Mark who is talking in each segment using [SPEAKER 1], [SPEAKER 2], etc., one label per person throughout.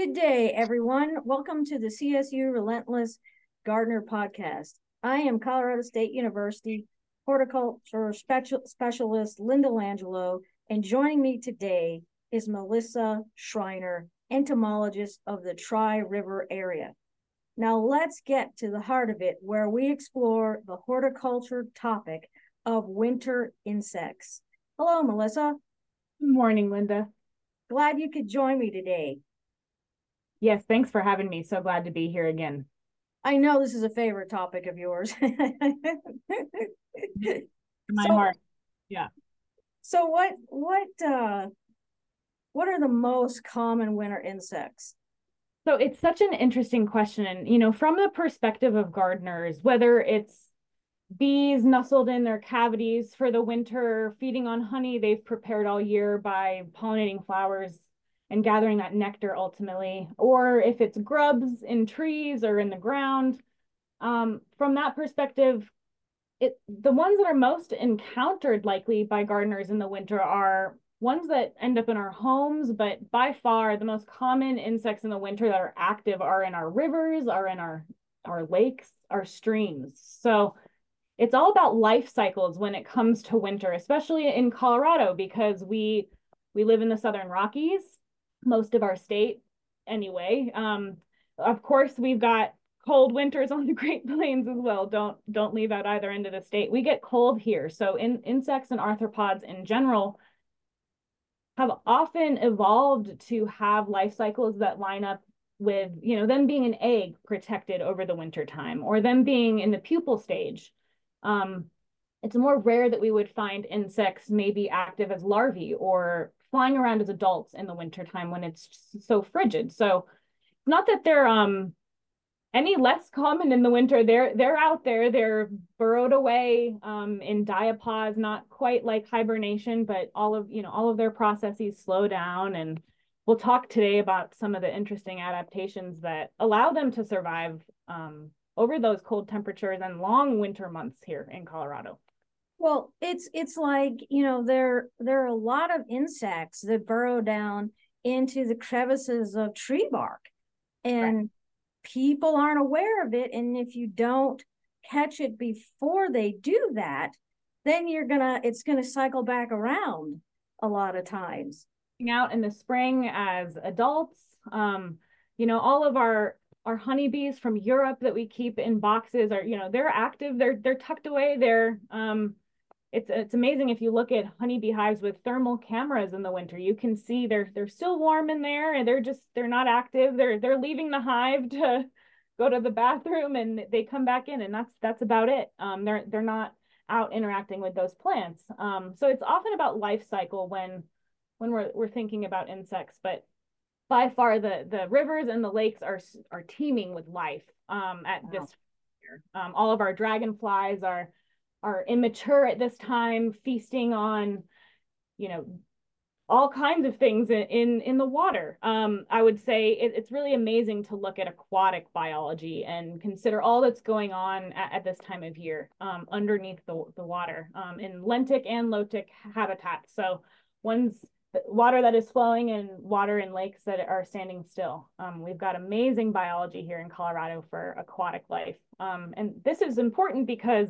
[SPEAKER 1] Good day, everyone. Welcome to the CSU Relentless Gardener Podcast. I am Colorado State University horticulture special, specialist Linda Langelo, and joining me today is Melissa Schreiner, entomologist of the Tri River area. Now, let's get to the heart of it, where we explore the horticulture topic of winter insects. Hello, Melissa.
[SPEAKER 2] Good morning, Linda.
[SPEAKER 1] Glad you could join me today.
[SPEAKER 2] Yes, thanks for having me. So glad to be here again.
[SPEAKER 1] I know this is a favorite topic of yours.
[SPEAKER 2] My so, heart. Yeah.
[SPEAKER 1] So what what uh what are the most common winter insects?
[SPEAKER 2] So it's such an interesting question and you know from the perspective of gardeners whether it's bees nestled in their cavities for the winter feeding on honey they've prepared all year by pollinating flowers and gathering that nectar ultimately, or if it's grubs in trees or in the ground. Um, from that perspective, it the ones that are most encountered likely by gardeners in the winter are ones that end up in our homes, but by far the most common insects in the winter that are active are in our rivers, are in our our lakes, our streams. So it's all about life cycles when it comes to winter, especially in Colorado because we we live in the southern Rockies most of our state anyway. Um, of course, we've got cold winters on the Great Plains as well. Don't don't leave out either end of the state. We get cold here. So in insects and arthropods in general have often evolved to have life cycles that line up with, you know, them being an egg protected over the winter time or them being in the pupal stage. Um, it's more rare that we would find insects maybe active as larvae or flying around as adults in the wintertime when it's so frigid. So not that they're um any less common in the winter. They're they're out there. They're burrowed away um, in diapause, not quite like hibernation, but all of you know all of their processes slow down. And we'll talk today about some of the interesting adaptations that allow them to survive um, over those cold temperatures and long winter months here in Colorado.
[SPEAKER 1] Well, it's it's like you know there there are a lot of insects that burrow down into the crevices of tree bark, and right. people aren't aware of it. And if you don't catch it before they do that, then you're gonna it's gonna cycle back around a lot of times.
[SPEAKER 2] Out in the spring as adults, um, you know, all of our our honeybees from Europe that we keep in boxes are, you know, they're active, they're they're tucked away, they're um it's it's amazing if you look at honeybee hives with thermal cameras in the winter you can see they're they're still warm in there and they're just they're not active. They're they're leaving the hive to go to the bathroom and they come back in and that's that's about it. Um, they're they're not out interacting with those plants. Um, so it's often about life cycle when when we're we're thinking about insects but by far the the rivers and the lakes are are teeming with life um, at wow. this um, all of our dragonflies are are immature at this time, feasting on, you know, all kinds of things in in, in the water. Um, I would say it, it's really amazing to look at aquatic biology and consider all that's going on at, at this time of year um, underneath the, the water um, in lentic and lotic habitats. So one's water that is flowing and water in lakes that are standing still. Um, we've got amazing biology here in Colorado for aquatic life. Um, and this is important because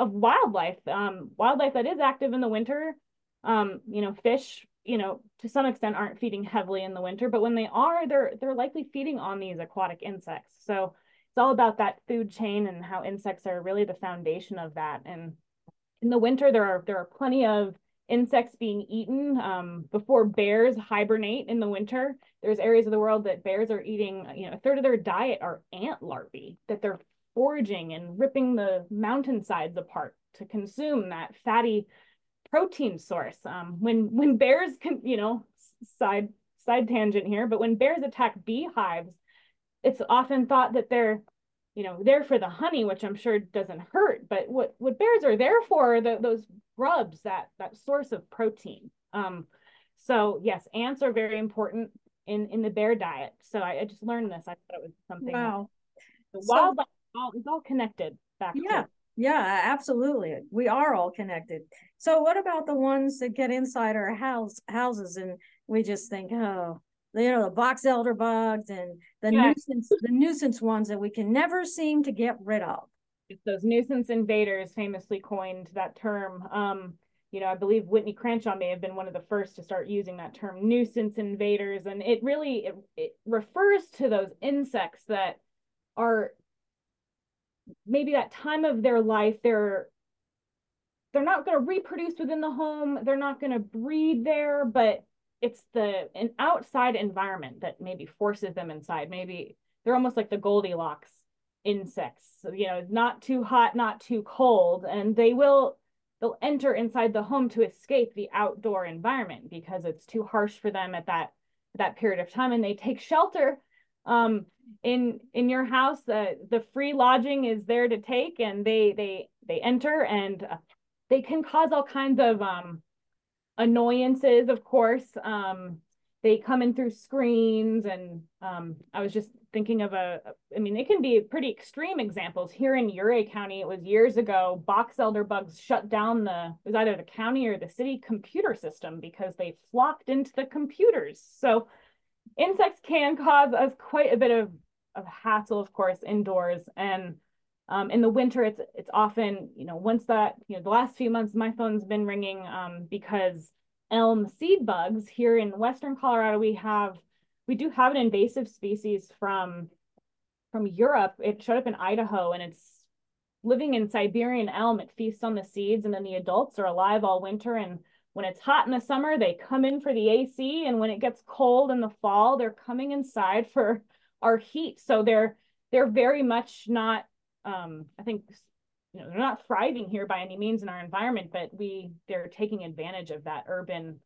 [SPEAKER 2] of wildlife, um, wildlife that is active in the winter. Um, you know, fish, you know, to some extent aren't feeding heavily in the winter, but when they are, they're they're likely feeding on these aquatic insects. So it's all about that food chain and how insects are really the foundation of that. And in the winter, there are there are plenty of insects being eaten um, before bears hibernate in the winter. There's areas of the world that bears are eating, you know, a third of their diet are ant larvae that they're foraging and ripping the mountainsides apart to consume that fatty protein source. Um, when when bears can, you know, side side tangent here, but when bears attack beehives, it's often thought that they're, you know, there for the honey, which I'm sure doesn't hurt. But what what bears are there for are the, those grubs, that that source of protein. Um, so yes, ants are very important in in the bear diet. So I, I just learned this. I thought it was something.
[SPEAKER 1] Wow.
[SPEAKER 2] The wildlife all it's all connected back
[SPEAKER 1] yeah. to. yeah absolutely. We are all connected. So what about the ones that get inside our house houses and we just think oh you know the box elder bugs and the yeah. nuisance the nuisance ones that we can never seem to get rid of.
[SPEAKER 2] It's those nuisance invaders famously coined that term. Um, you know i believe whitney cranshaw may have been one of the first to start using that term nuisance invaders. And it really it, it refers to those insects that are maybe that time of their life they're they're not going to reproduce within the home they're not going to breed there but it's the an outside environment that maybe forces them inside. Maybe they're almost like the goldilocks insects you know not too hot not too cold and they will they'll enter inside the home to escape the outdoor environment because it's too harsh for them at that that period of time and they take shelter um in in your house uh, the free lodging is there to take and they they they enter and uh, they can cause all kinds of um annoyances of course. Um they come in through screens and um i was just thinking of a i mean it can be pretty extreme examples. Here in Ouray county it was years ago box elder bugs shut down the it was either the county or the city computer system because they flocked into the computers. So insects can cause us quite a bit of, of hassle, of course, indoors. And um, in the winter, it's it's often, you know, once that, you know, the last few months, my phone's been ringing um, because elm seed bugs here in Western Colorado, we have, we do have an invasive species from, from Europe. It showed up in Idaho and it's living in Siberian elm. It feasts on the seeds and then the adults are alive all winter and when it's hot in the summer, they come in for the AC. And when it gets cold in the fall, they're coming inside for our heat. So they're they're very much not um, I think you know they're not thriving here by any means in our environment, but we they're taking advantage of that urban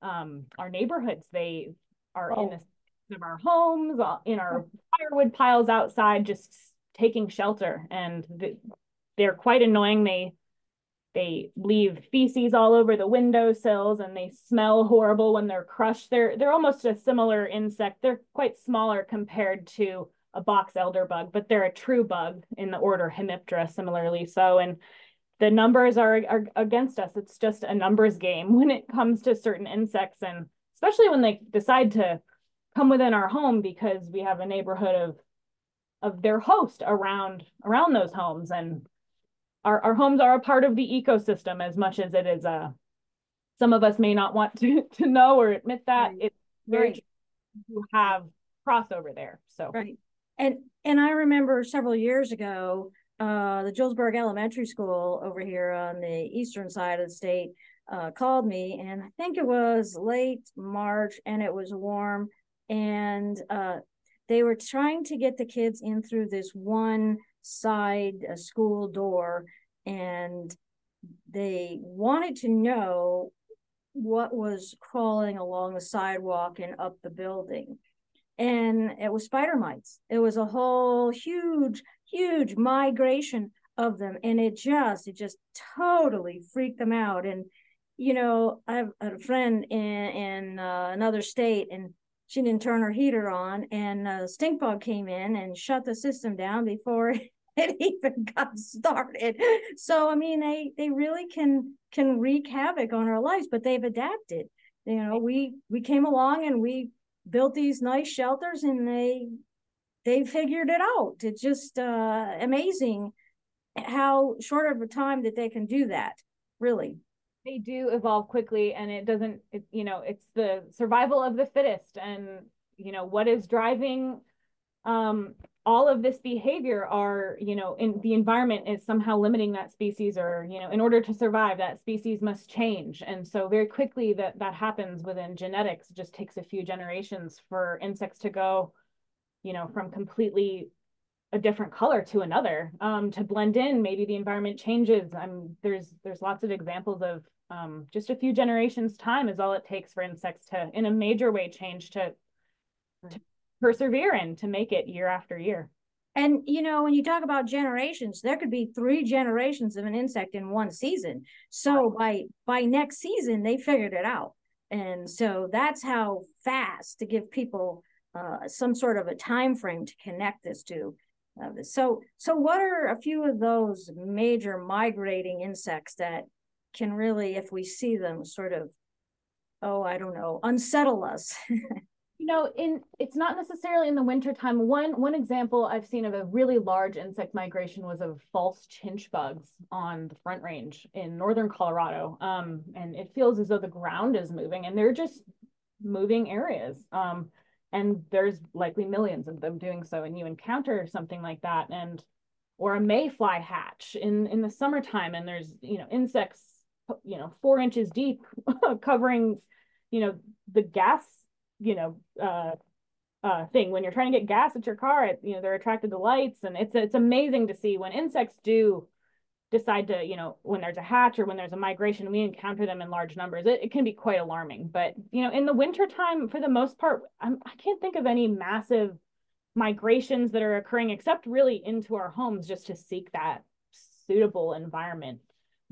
[SPEAKER 2] um, our neighborhoods. They are oh. in the of our homes, uh, in our firewood piles outside, just taking shelter, and they're quite annoying. They they leave feces all over the windowsills and they smell horrible when they're crushed. They're they're almost a similar insect. They're quite smaller compared to a box elder bug, but they're a true bug in the order Hemiptera, similarly so. And the numbers are, are against us. It's just a numbers game when it comes to certain insects, and especially when they decide to come within our home because we have a neighborhood of of their host around around those homes and our, our homes are a part of the ecosystem as much as it is a uh, some of us may not want to to know or admit that right. it's very right. to have crossover there so
[SPEAKER 1] right and and i remember several years ago uh, the Julesburg Elementary School over here on the eastern side of the state uh, called me, and I think it was late March, and it was warm, and uh, they were trying to get the kids in through this one side a school door and they wanted to know what was crawling along the sidewalk and up the building. And it was spider mites. It was a whole huge huge migration of them and it just it just totally freaked them out. And you know i have a friend in in uh, another state and she didn't turn her heater on and a stink bug came in and shut the system down before it even got started. So i mean they they really can can wreak havoc on our lives but they've adapted. You know we we came along and we built these nice shelters and they they figured it out. It's just uh amazing how short of a time that they can do that really.
[SPEAKER 2] They do evolve quickly and it doesn't it, you know it's the survival of the fittest and you know what is driving um all of this behavior are you know in the environment is somehow limiting that species or you know in order to survive that species must change. And so very quickly that that happens within genetics. It just takes a few generations for insects to go you know from completely a different color to another um, to blend in. Maybe the environment changes. I'm there's there's lots of examples of um, just a few generations time is all it takes for insects to in a major way change to, to persevere in to make it year after year.
[SPEAKER 1] And you know when you talk about generations there could be three generations of an insect in one season. So by by next season they figured it out. And so that's how fast to give people uh, some sort of a time frame to connect this to uh, so, so what are a few of those major migrating insects that can really, if we see them, sort of, oh, I don't know, unsettle us?
[SPEAKER 2] You know, in it's not necessarily in the wintertime. One one example I've seen of a really large insect migration was of false chinch bugs on the Front Range in northern Colorado. Um, and it feels as though the ground is moving, and they're just moving areas. Um, and there's likely millions of them doing so, and you encounter something like that, and or a mayfly hatch in in the summertime, and there's you know insects, you know, four inches deep, covering, you know, the gas you know, uh, uh, thing when you're trying to get gas at your car. It, you know, they're attracted to lights, and it's it's amazing to see when insects do decide to, you know, when there's a hatch or when there's a migration, we encounter them in large numbers. It, it can be quite alarming. But you know, in the wintertime, for the most part, I'm, I can't think of any massive migrations that are occurring except really into our homes just to seek that suitable environment,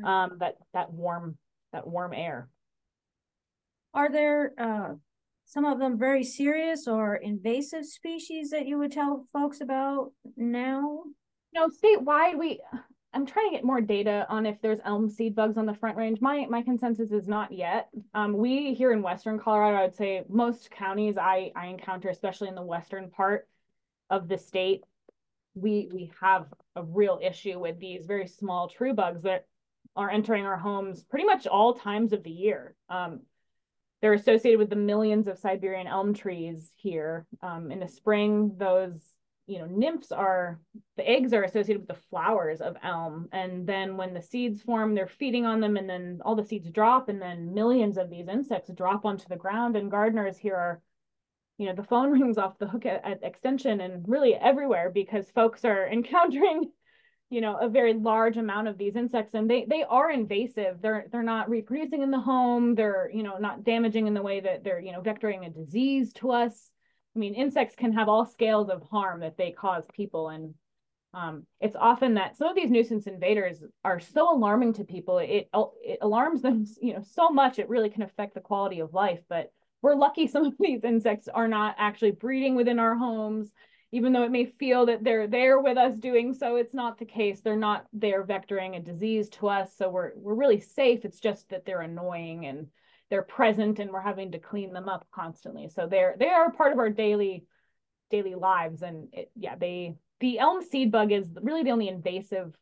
[SPEAKER 2] um, that that warm that warm air.
[SPEAKER 1] Are there uh, some of them very serious or invasive species that you would tell folks about now?
[SPEAKER 2] No, statewide, we I'm trying to get more data on if there's elm seed bugs on the front range. My my consensus is not yet. Um, we here in Western Colorado, I would say most counties I I encounter, especially in the western part of the state, we we have a real issue with these very small true bugs that are entering our homes pretty much all times of the year. Um, they're associated with the millions of Siberian elm trees here. Um, in the spring, those you know nymphs are the eggs are associated with the flowers of elm, and then when the seeds form, they're feeding on them, and then all the seeds drop, and then millions of these insects drop onto the ground. And gardeners here are, you know, the phone rings off the hook at, at Extension and really everywhere because folks are encountering you know a very large amount of these insects and they they are invasive. They're they're not reproducing in the home. They're you know not damaging in the way that they're you know vectoring a disease to us. I mean insects can have all scales of harm that they cause people and um, it's often that some of these nuisance invaders are so alarming to people. It it alarms them you know so much it really can affect the quality of life. But we're lucky some of these insects are not actually breeding within our homes even though it may feel that they're there with us doing so, it's not the case. They're not there vectoring a disease to us. So we're we're really safe. It's just that they're annoying and they're present and we're having to clean them up constantly. So they're they are part of our daily daily lives. And it, yeah, they the elm seed bug is really the only invasive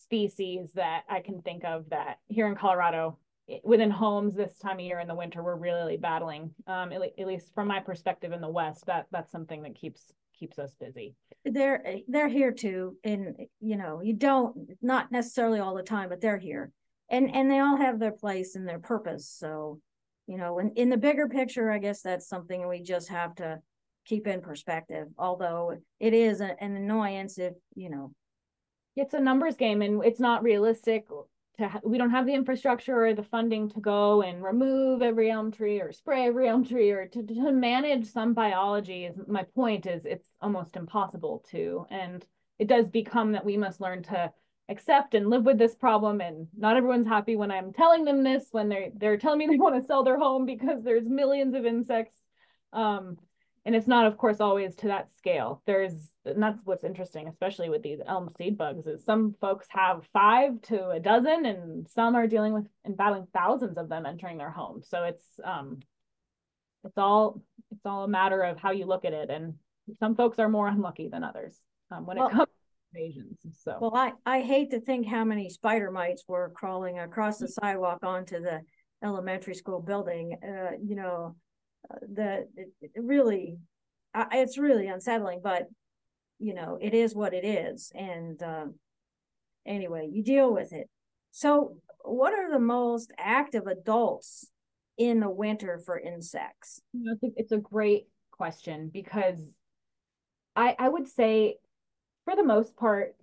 [SPEAKER 2] species that I can think of that here in Colorado within homes this time of year in the winter we're really battling um at, least from my perspective in the west that that's something that keeps keeps us busy.
[SPEAKER 1] They're they're here too, and you know you don't not necessarily all the time, but they're here, and and they all have their place and their purpose. So, you know, in in the bigger picture, I guess that's something we just have to keep in perspective. Although it is a, an annoyance if you know
[SPEAKER 2] it's a numbers game and it's not realistic to we don't have the infrastructure or the funding to go and remove every elm tree or spray every elm tree or to, to manage some biology is my point is it's almost impossible to. And it does become that we must learn to accept and live with this problem. And not everyone's happy when i'm telling them this when they're they're telling me they want to sell their home because there's millions of insects. Um, and it's not of course always to that scale. There's and that's what's interesting especially with these elm seed bugs is some folks have five to a dozen and some are dealing with and battling thousands of them entering their home. So it's um it's all it's all a matter of how you look at it. And some folks are more unlucky than others um, when well, it comes to invasions so.
[SPEAKER 1] Well i i hate to think how many spider mites were crawling across the sidewalk onto the elementary school building. Uh, you know the it, it really uh, it's really unsettling but you know it is what it is. And um, anyway you deal with it. So what are the most active adults in the winter for insects?
[SPEAKER 2] I think it's a great question because i i would say for the most part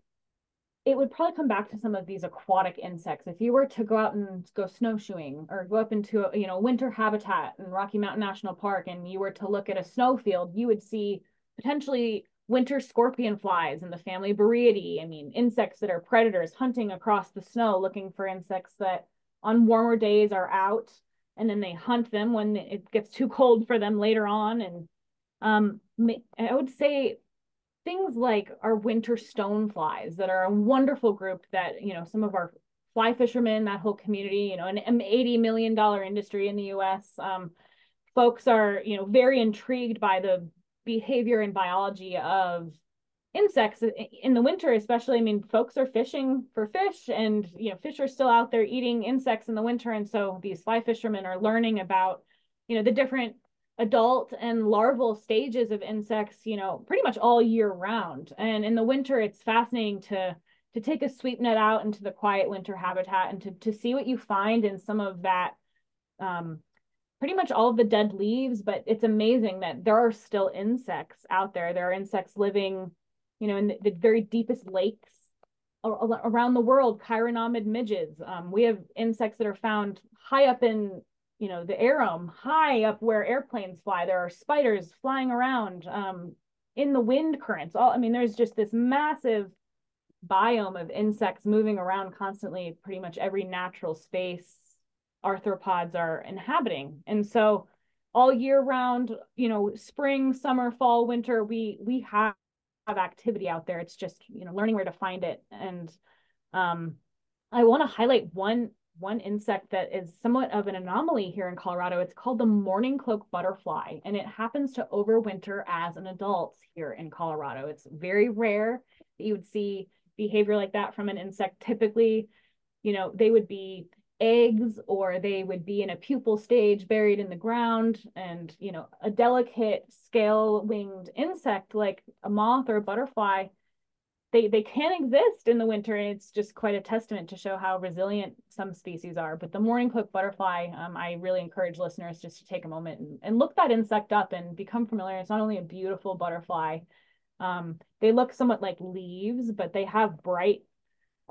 [SPEAKER 2] it would probably come back to some of these aquatic insects. If you were to go out and go snowshoeing or go up into a you know winter habitat in Rocky Mountain National Park and you were to look at a snowfield, you would see potentially winter scorpion flies in the family Boreidae. I mean, insects that are predators hunting across the snow looking for insects that on warmer days are out and then they hunt them when it gets too cold for them later on and um, I would say things like our winter stoneflies that are a wonderful group that, you know, some of our fly fishermen, that whole community, you know, an, an $80 million industry in the US, um, folks are, you know, very intrigued by the behavior and biology of insects in the winter especially i mean folks are fishing for fish and you know fish are still out there eating insects in the winter. And so these fly fishermen are learning about you know the different adult and larval stages of insects you know pretty much all year round and in the winter it's fascinating to to take a sweep net out into the quiet winter habitat and to, to see what you find in some of that um, pretty much all of the dead leaves, but it's amazing that there are still insects out there. There are insects living, you know, in the, the very deepest lakes around the world, chironomid midges. Um, we have insects that are found high up in, you know, the airome, high up where airplanes fly. There are spiders flying around um, in the wind currents. All I mean, there's just this massive biome of insects moving around constantly, pretty much every natural space arthropods are inhabiting. And so all year round, you know, spring, summer, fall, winter, we we have, have activity out there. It's just, you know, learning where to find it. And um, I want to highlight one one insect that is somewhat of an anomaly here in Colorado. It's called the mourning cloak butterfly, and it happens to overwinter as an adult here in Colorado. It's very rare that you would see behavior like that from an insect. Typically, you know, they would be eggs or they would be in a pupal stage buried in the ground and you know a delicate scale winged insect like a moth or a butterfly they they can exist in the winter and it's just quite a testament to show how resilient some species are but the mourning cloak butterfly um, i really encourage listeners just to take a moment and, and look that insect up and become familiar it's not only a beautiful butterfly um, they look somewhat like leaves but they have bright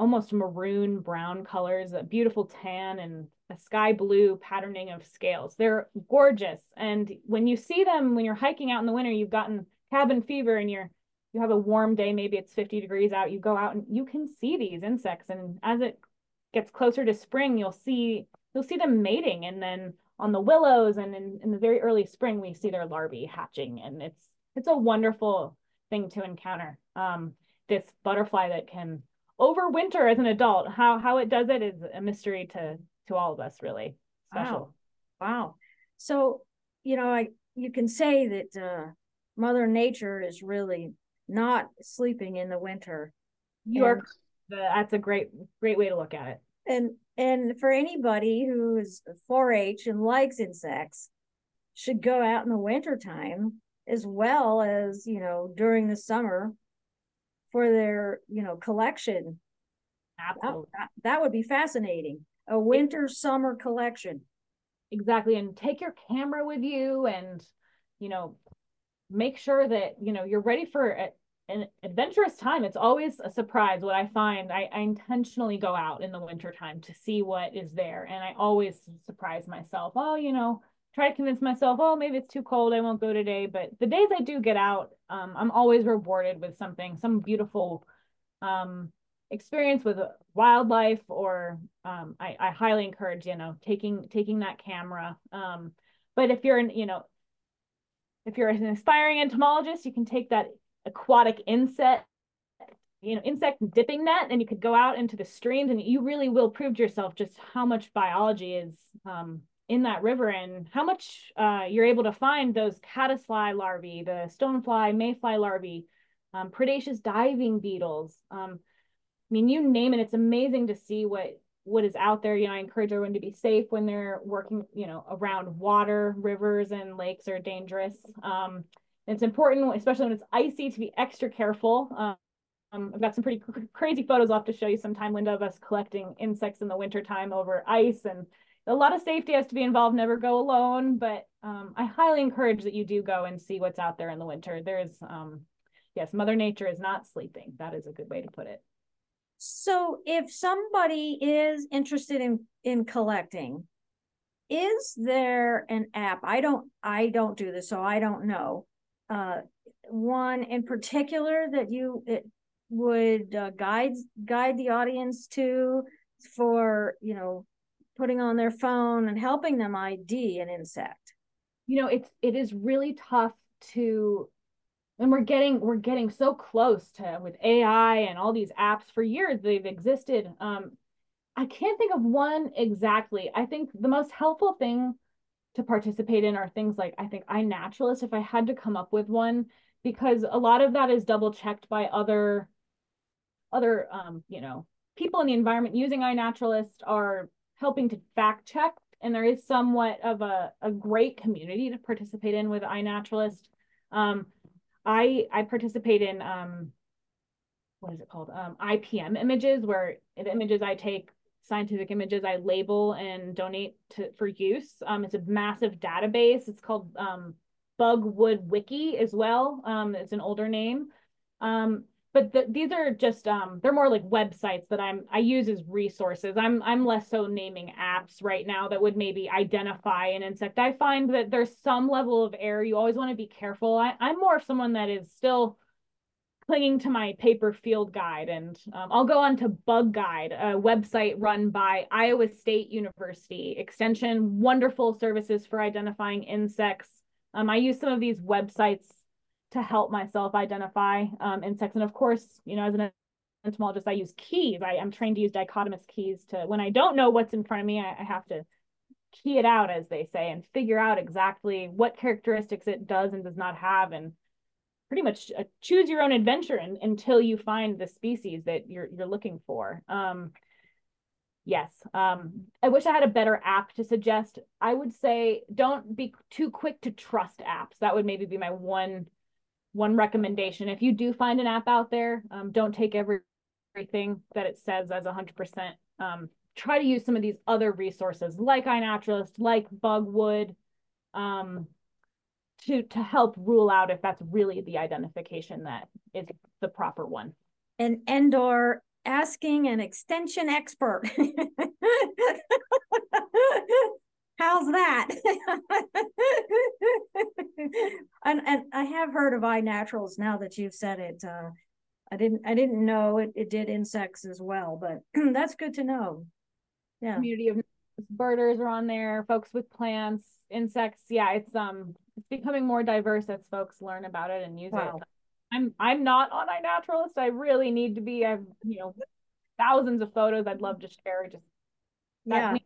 [SPEAKER 2] almost maroon brown colors, a beautiful tan and a sky blue patterning of scales. They're gorgeous. And when you see them, when you're hiking out in the winter, you've gotten cabin fever and you're you have a warm day, maybe it's 50 degrees out, you go out and you can see these insects. And as it gets closer to spring, you'll see you'll see them mating. And then on the willows and in, in the very early spring, we see their larvae hatching. And it's it's a wonderful thing to encounter. Um, this butterfly that can overwinter as an adult. How how it does it is a mystery to to all of us, really.
[SPEAKER 1] Special. Wow. Wow. So, you know, I you can say that uh, Mother Nature is really not sleeping in the winter.
[SPEAKER 2] You and, are. That's a great great way to look at it.
[SPEAKER 1] And and for anybody who is 4-H and likes insects, should go out in the wintertime as well as you know during the summer for their you know collection
[SPEAKER 2] absolutely
[SPEAKER 1] that, that would be fascinating a winter summer collection
[SPEAKER 2] exactly and take your camera with you and you know make sure that you know you're ready for an adventurous time it's always a surprise what i find I, I intentionally go out in the winter time to see what is there and i always surprise myself oh you know try to convince myself, oh, maybe it's too cold. I won't go today. But the days I do get out, um, I'm always rewarded with something, some beautiful um, experience with wildlife, or um, I, I, highly encourage, you know, taking taking that camera. Um, but if you're an, you know, if you're an aspiring entomologist, you can take that aquatic insect you know insect dipping net and you could go out into the streams and you really will prove to yourself just how much biology is um, in that river and how much uh, you're able to find those caddisfly larvae, the stonefly, mayfly larvae, um, predaceous diving beetles. Um, I mean, you name it. It's amazing to see what what is out there. You know, I encourage everyone to be safe when they're working. You know, around water, rivers, and lakes are dangerous. Um, it's important, especially when it's icy, to be extra careful. Um, I've got some pretty crazy photos I'll to show you sometime, Linda, of us collecting insects in the wintertime over ice and a lot of safety has to be involved. Never go alone, but um, I highly encourage that you do go and see what's out there in the winter. There's, um, yes, Mother Nature is not sleeping. That is a good way to put it.
[SPEAKER 1] So, if somebody is interested in in collecting, is there an app? I don't, I don't do this, so I don't know. Uh, one in particular that you would uh, guide guide the audience to for you know putting on their phone and helping them ID an insect.
[SPEAKER 2] You know, it's it is really tough to and we're getting we're getting so close to with AI and all these apps for years they've existed. Um, I can't think of one exactly. I think the most helpful thing to participate in are things like I think iNaturalist, if I had to come up with one, because a lot of that is double checked by other other um, you know, people in the environment using iNaturalist are helping to fact check and there is somewhat of a, a great community to participate in with iNaturalist. Um, I I participate in um, what is it called? Um, IPM images, where the images I take, scientific images, I label and donate to for use. Um, it's a massive database. It's called um, Bugwood Wiki as well. Um, it's an older name. Um, but the, these are just um they're more like websites that i'm i use as resources i'm i'm less so naming apps right now that would maybe identify an insect i find that there's some level of error you always want to be careful I, i'm more someone that is still clinging to my paper field guide and um, i'll go on to bug guide a website run by iowa state university extension wonderful services for identifying insects um, i use some of these websites to help myself identify um, insects. And of course, you know, as an entomologist, I use keys. I, am trained to use dichotomous keys to when I don't know what's in front of me, I, I have to key it out, as they say, and figure out exactly what characteristics it does and does not have, and pretty much uh, choose your own adventure in, until you find the species that you're you're looking for. Um, yes, um, I wish I had a better app to suggest. I would say don't be too quick to trust apps. That would maybe be my one one recommendation if you do find an app out there um, don't take every, everything that it says as 100% um, try to use some of these other resources like iNaturalist like bugwood um, to to help rule out if that's really the identification that is the proper one
[SPEAKER 1] and Endor asking an extension expert How's that? and and I have heard of iNaturalist now that you've said it. Uh, I didn't I didn't know it, it did insects as well, but that's good to know.
[SPEAKER 2] Yeah. Community of birders are on there, folks with plants, insects. Yeah, it's um it's becoming more diverse as folks learn about it and use wow. it. I'm I'm not on iNaturalist. I really need to be. I've you know thousands of photos I'd love to share. Just
[SPEAKER 1] yeah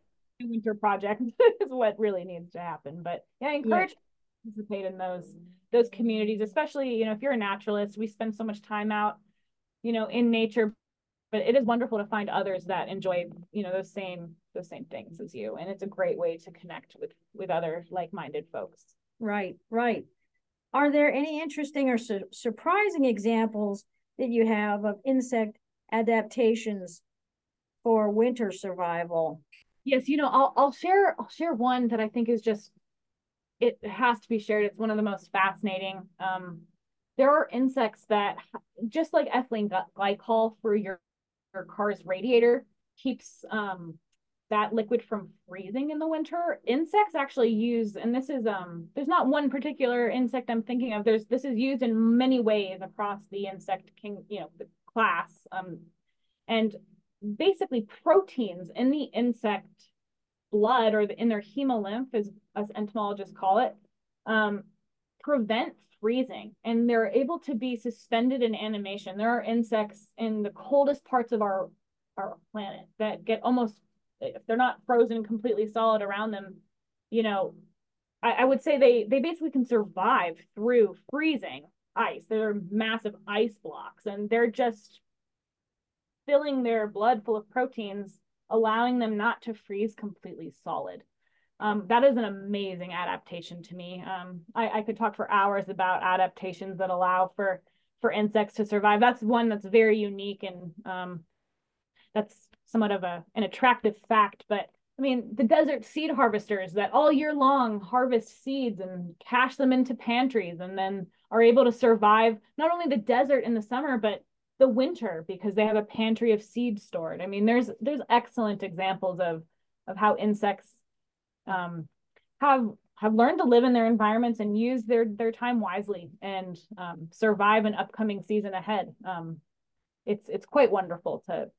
[SPEAKER 2] winter project is what really needs to happen. But yeah, I encourage yeah. participate in those those communities, especially you know if you're a naturalist. We spend so much time out, you know, in nature, but it is wonderful to find others that enjoy you know those same those same things as you, and it's a great way to connect with with other like minded folks.
[SPEAKER 1] Right, right. Are there any interesting or su surprising examples that you have of insect adaptations for winter survival?
[SPEAKER 2] Yes, you know, I'll I'll share I'll share one that I think is just it has to be shared. It's one of the most fascinating. Um, there are insects that just like ethylene glycol for your your car's radiator keeps um that liquid from freezing in the winter. Insects actually use, and this is um there's not one particular insect I'm thinking of. There's this is used in many ways across the insect king, you know, the class. Um, and basically proteins in the insect blood or the, in their hemolymph, as, as entomologists call it, um, prevent freezing and they're able to be suspended in animation. There are insects in the coldest parts of our, our planet that get almost, if they're not frozen completely solid around them, you know, I, I would say they, they basically can survive through freezing ice. They're massive ice blocks and they're just filling their blood full of proteins, allowing them not to freeze completely solid. Um, that is an amazing adaptation to me. Um, I, I, could talk for hours about adaptations that allow for for insects to survive. That's one that's very unique and um, that's somewhat of a an attractive fact. But I mean, the desert seed harvesters that all year long harvest seeds and cache them into pantries and then are able to survive not only the desert in the summer, but the winter because they have a pantry of seeds stored. I mean, there's there's excellent examples of of how insects um, have have learned to live in their environments and use their their time wisely and um, survive an upcoming season ahead. Um, it's it's quite wonderful to.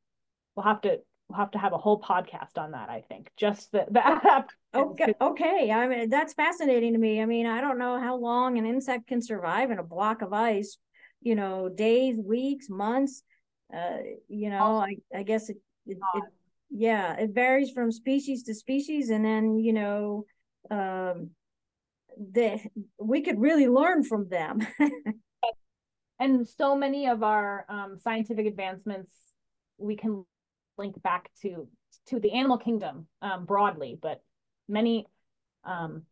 [SPEAKER 2] We'll have to we'll have to have a whole podcast on that. I think just the the app.
[SPEAKER 1] Okay, okay. I mean that's fascinating to me. I mean, I don't know how long an insect can survive in a block of ice you know, days, weeks, months. Uh, you know, I, I guess it, it, it, yeah, it varies from species to species. And then, you know, um, they, we could really learn from them.
[SPEAKER 2] and so many of our um, scientific advancements we can link back to to the animal kingdom um, broadly, but many um,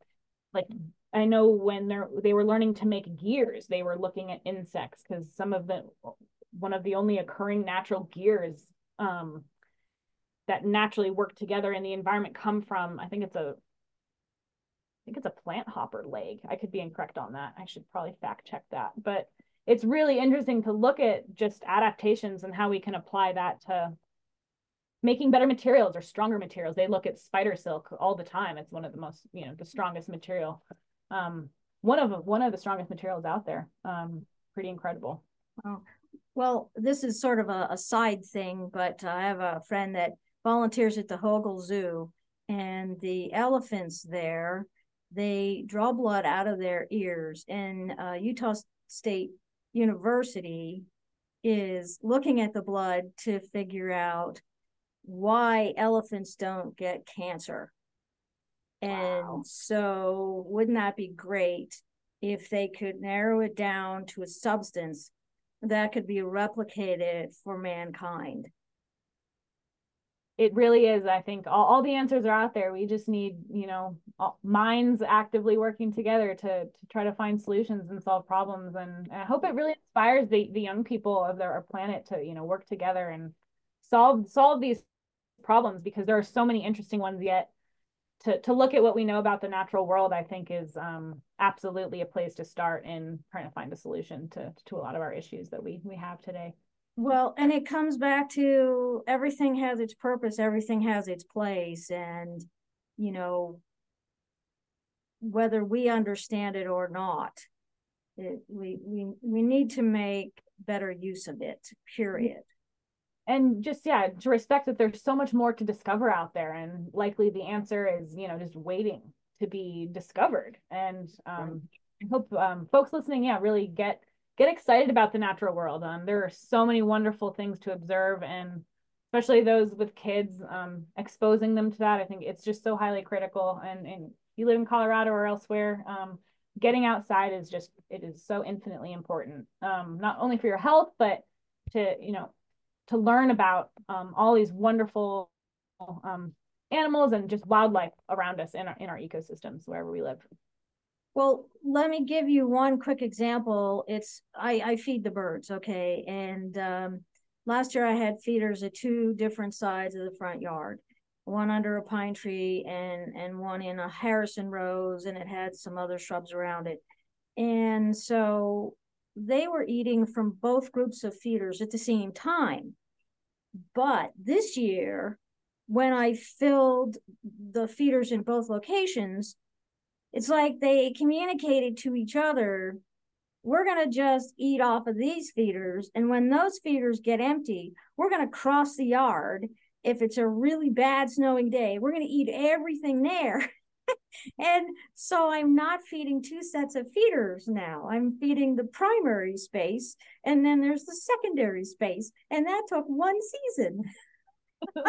[SPEAKER 2] like I know when they they were learning to make gears, they were looking at insects because some of the one of the only occurring natural gears um, that naturally work together in the environment come from I think it's a I think it's a plant hopper leg. I could be incorrect on that. I should probably fact check that. But it's really interesting to look at just adaptations and how we can apply that to making better materials or stronger materials. They look at spider silk all the time. It's one of the most, you know, the strongest material. Um, one of one of the strongest materials out there. Um, pretty incredible.
[SPEAKER 1] Oh, well, this is sort of a, a side thing, but I have a friend that volunteers at the Hogle Zoo, and the elephants there, they draw blood out of their ears. And uh, Utah State University is looking at the blood to figure out why elephants don't get cancer. And wow. so, wouldn't that be great if they could narrow it down to a substance that could be replicated for mankind?
[SPEAKER 2] It really is. I think all, all the answers are out there. We just need, you know, minds actively working together to to try to find solutions and solve problems. And, and I hope it really inspires the the young people of our planet to, you know, work together and solve solve these problems because there are so many interesting ones yet. To to look at what we know about the natural world i think is um, absolutely a place to start in trying to find a solution to to a lot of our issues that we we have today.
[SPEAKER 1] Well and it comes back to everything has its purpose everything has its place and you know whether we understand it or not it, we we we need to make better use of it period
[SPEAKER 2] and just yeah to respect that there's so much more to discover out there and likely the answer is you know just waiting to be discovered. And um, i hope um, folks listening yeah really get get excited about the natural world. Um, there are so many wonderful things to observe and especially those with kids um, exposing them to that. I think it's just so highly critical. And and you live in colorado or elsewhere um, getting outside is just it is so infinitely important. Um, not only for your health but to you know to learn about um, all these wonderful um, animals and just wildlife around us in our, in our ecosystems wherever we live.
[SPEAKER 1] Well, let me give you one quick example. It's I, I feed the birds, okay, and um, last year I had feeders at two different sides of the front yard, one under a pine tree and and one in a Harrison rose, and it had some other shrubs around it, and so they were eating from both groups of feeders at the same time. But this year, when I filled the feeders in both locations, it's like they communicated to each other we're going to just eat off of these feeders. And when those feeders get empty, we're going to cross the yard. If it's a really bad snowing day, we're going to eat everything there. and so I'm not feeding two sets of feeders now. I'm feeding the primary space, and then there's the secondary space, and that took one season.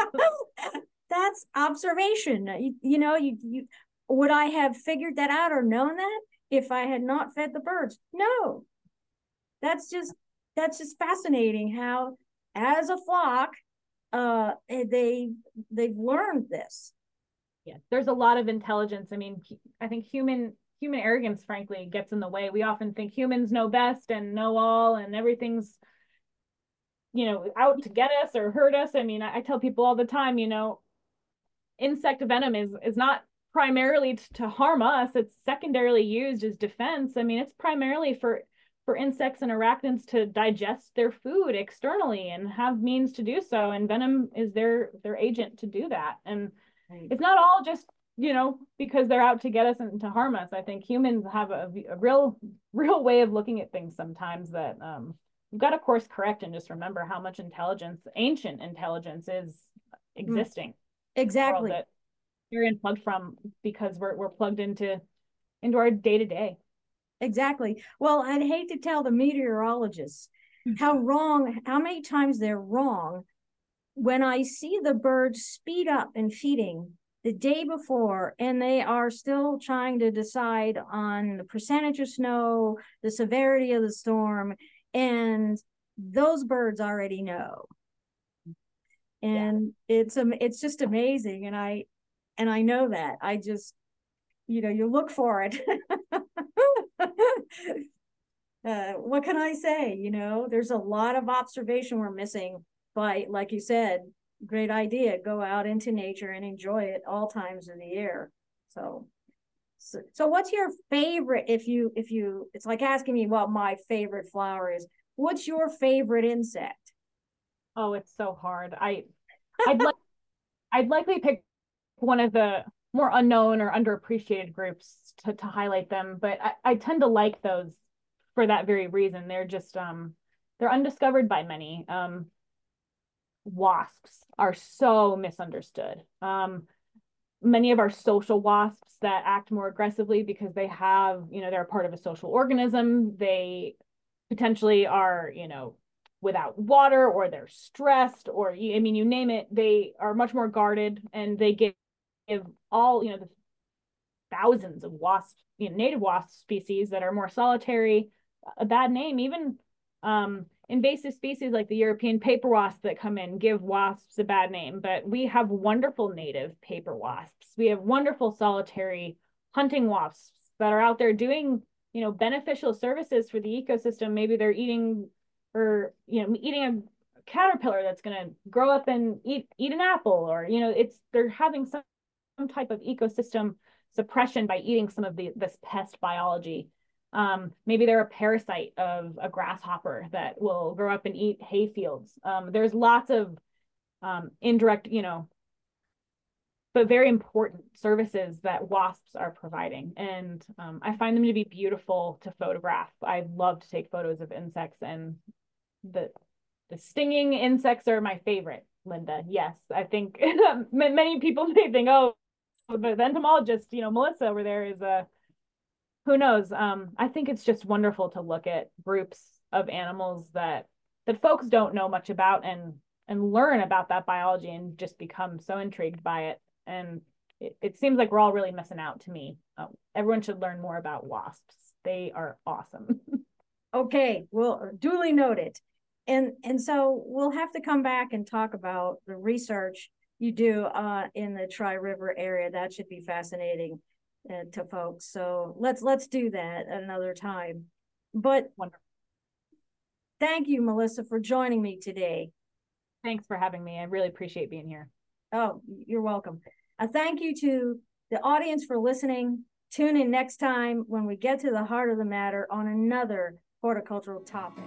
[SPEAKER 1] That's observation. You, you know, you, you would I have figured that out or known that if I had not fed the birds? No. That's just that's just fascinating how as a flock uh they they've learned this
[SPEAKER 2] yeah there's a lot of intelligence. I mean i think human human arrogance frankly gets in the way. We often think humans know best and know all and everything's you know out to get us or hurt us. I mean i, I tell people all the time you know insect venom is is not primarily to, to harm us. It's secondarily used as defense. I mean it's primarily for for insects and arachnids to digest their food externally and have means to do so. And venom is their their agent to do that. And Right. It's not all just you know because they're out to get us and to harm us. I think humans have a, a real real way of looking at things sometimes that um, you've got to course correct and just remember how much intelligence, ancient intelligence, is existing.
[SPEAKER 1] Exactly.
[SPEAKER 2] That you're unplugged from because we're we're plugged into into our day to day.
[SPEAKER 1] Exactly. Well, I'd hate to tell the meteorologists how wrong, how many times they're wrong when I see the birds speed up in feeding the day before and they are still trying to decide on the percentage of snow, the severity of the storm, and those birds already know. And yeah. it's um it's just amazing. And I and I know that. I just, you know, you look for it. uh, what can I say? You know, there's a lot of observation we're missing by, like you said, great idea. Go out into nature and enjoy it all times of the year. So, so, so what's your favorite? If you, if you, it's like asking me what my favorite flower is. What's your favorite insect?
[SPEAKER 2] Oh, it's so hard. I, I'd like, I'd likely pick one of the more unknown or underappreciated groups to, to highlight them, but I, I tend to like those for that very reason. They're just, um, they're undiscovered by many. Um, wasps are so misunderstood. Um, many of our social wasps that act more aggressively because they have, you know, they're a part of a social organism. They potentially are, you know, without water or they're stressed or, I mean, you name it, they are much more guarded and they give, give all, you know, the thousands of wasp, you know, native wasp species that are more solitary, a bad name, even um, invasive species like the European paper wasp that come in give wasps a bad name, but we have wonderful native paper wasps. We have wonderful solitary hunting wasps that are out there doing, you know, beneficial services for the ecosystem. Maybe they're eating or, you know, eating a caterpillar that's going to grow up and eat eat an apple or, you know, it's they're having some, some type of ecosystem suppression by eating some of the this pest biology um, maybe they're a parasite of a grasshopper that will grow up and eat hay fields. Um, there's lots of um, indirect, you know, but very important services that wasps are providing. And um, I find them to be beautiful to photograph. I love to take photos of insects and the the stinging insects are my favorite, Linda. Yes, I think many people may think, oh, the entomologist, you know, Melissa over there is a who knows? Um, I think it's just wonderful to look at groups of animals that that folks don't know much about and and learn about that biology and just become so intrigued by it. And it, it seems like we're all really missing out to me. Um, everyone should learn more about wasps. They are awesome.
[SPEAKER 1] okay, well, duly noted. And and so we'll have to come back and talk about the research you do uh, in the Tri River area. That should be fascinating uh, to folks. So let's let's do that another time. But Wonderful. thank you, Melissa, for joining me today.
[SPEAKER 2] Thanks for having me. I really appreciate being here.
[SPEAKER 1] Oh, you're welcome. A thank you to the audience for listening. Tune in next time when we get to the heart of the matter on another horticultural topic.